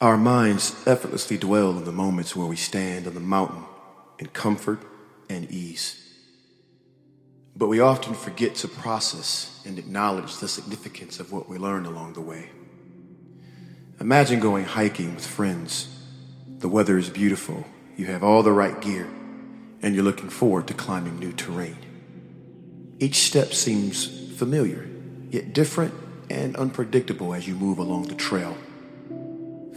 Our minds effortlessly dwell in the moments where we stand on the mountain in comfort and ease. But we often forget to process and acknowledge the significance of what we learn along the way. Imagine going hiking with friends. The weather is beautiful, you have all the right gear, and you're looking forward to climbing new terrain. Each step seems familiar, yet different and unpredictable as you move along the trail.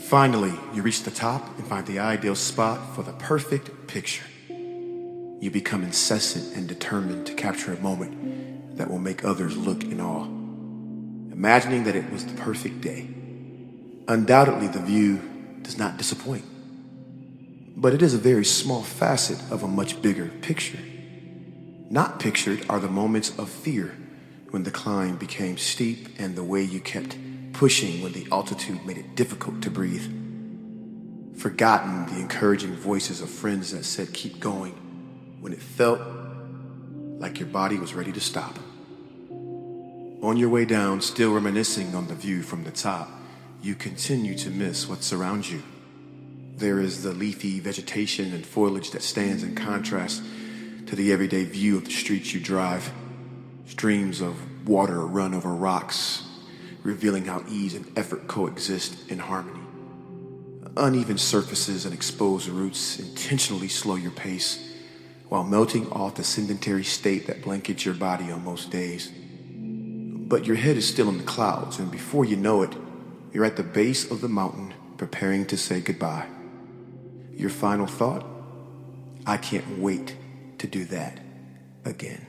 Finally, you reach the top and find the ideal spot for the perfect picture. You become incessant and determined to capture a moment that will make others look in awe, imagining that it was the perfect day. Undoubtedly, the view does not disappoint, but it is a very small facet of a much bigger picture. Not pictured are the moments of fear when the climb became steep and the way you kept pushing when the altitude made it difficult to breathe. Forgotten the encouraging voices of friends that said, keep going, when it felt like your body was ready to stop. On your way down, still reminiscing on the view from the top, you continue to miss what surrounds you. There is the leafy vegetation and foliage that stands in contrast to the everyday view of the streets you drive. Streams of water run over rocks, revealing how ease and effort coexist in harmony. Uneven surfaces and exposed roots intentionally slow your pace while melting off the sedentary state that blankets your body on most days. But your head is still in the clouds, and before you know it, you're at the base of the mountain preparing to say goodbye. Your final thought? I can't wait to do that again.